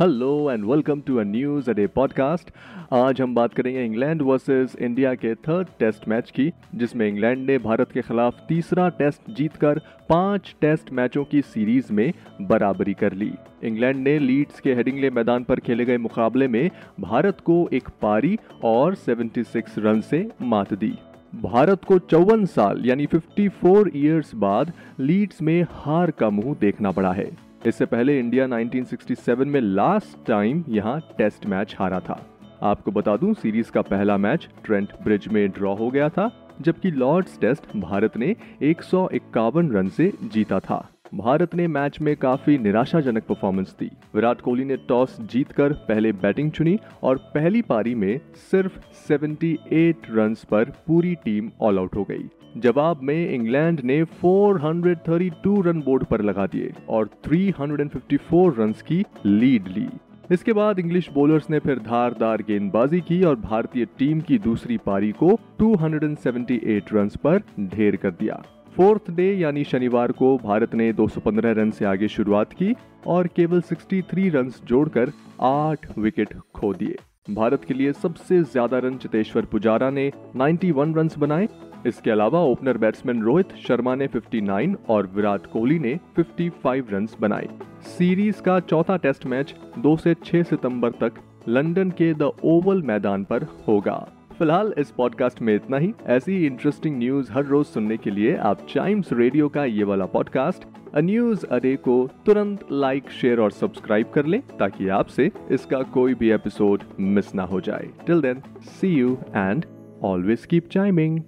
Hello and welcome to a news अडे podcast आज हम बात करेंगे इंग्लैंड वर्सेस इंडिया के थर्ड टेस्ट मैच की, जिसमें इंग्लैंड ने भारत के खिलाफ तीसरा टेस्ट जीतकर पाँच टेस्ट मैचों की सीरीज़ में बराबरी कर ली। इंग्लैंड ने लीड्स के हेडिंगले मैदान पर खेले गए मुकाबले में भारत को एक पारी और 76 रन से मात दी। भारत को चौवन साल, यानी 54 ईयर्स बाद, लीड्स में हार का मुँह देखना पड़ा है। इससे पहले इंडिया 1967 में लास्ट टाइम यहाँ टेस्ट मैच हारा था। आपको बता दूँ सीरीज़ का पहला मैच ट्रेंट ब्रिज में ड्रॉ हो गया था, जबकि लॉर्ड्स टेस्ट भारत ने एक सौ इक्यावन रन से जीता था। भारत ने मैच में काफ़ी निराशाजनक परफॉर्मेंस दी। विराट कोहली ने टॉस जीतकर पहले बैटिंग चुनी और पहली पारी में सिर्फ़ 78 रन्स पर पूरी टीम ऑल आउट हो गई। जवाब में इंग्लैंड ने 432 रन बोर्ड पर लगा दिए और 354 रन्स की लीड ली। इसके बाद इंग्लिश बॉलर्स ने फिर धारदार गेंदबाजी की और भारतीय टीम की दूसरी पारी को 278 रन्स पर ढेर कर दिया। फोर्थ डे यानी शनिवार को भारत ने 215 रन से आगे शुरुआत की और केवल 63 रन जोड़कर आठ विकेट खो दिए। भारत के लिए सबसे ज़्यादा रन चितेश्वर पुजारा ने 91 रन बनाए। इसके अलावा ओपनर बैट्समैन रोहित शर्मा ने 59 और विराट कोहली ने 55 रन बनाए। सीरीज़ का चौथा टेस्ट मैच 2 से 6 सितंबर तक लंदन के द ओवल मैदान पर होगा। फ़िलहाल इस पॉडकास्ट में इतना ही। ऐसी इंटरेस्टिंग न्यूज़ हर रोज सुनने के लिए आप टाइम्स रेडियो का ये वाला पॉडकास्ट अ न्यूज़ अडे को तुरंत लाइक शेयर और सब्सक्राइब कर लें ताकि आपसे इसका कोई भी एपिसोड मिस ना हो जाए। Till then see you and always keep chiming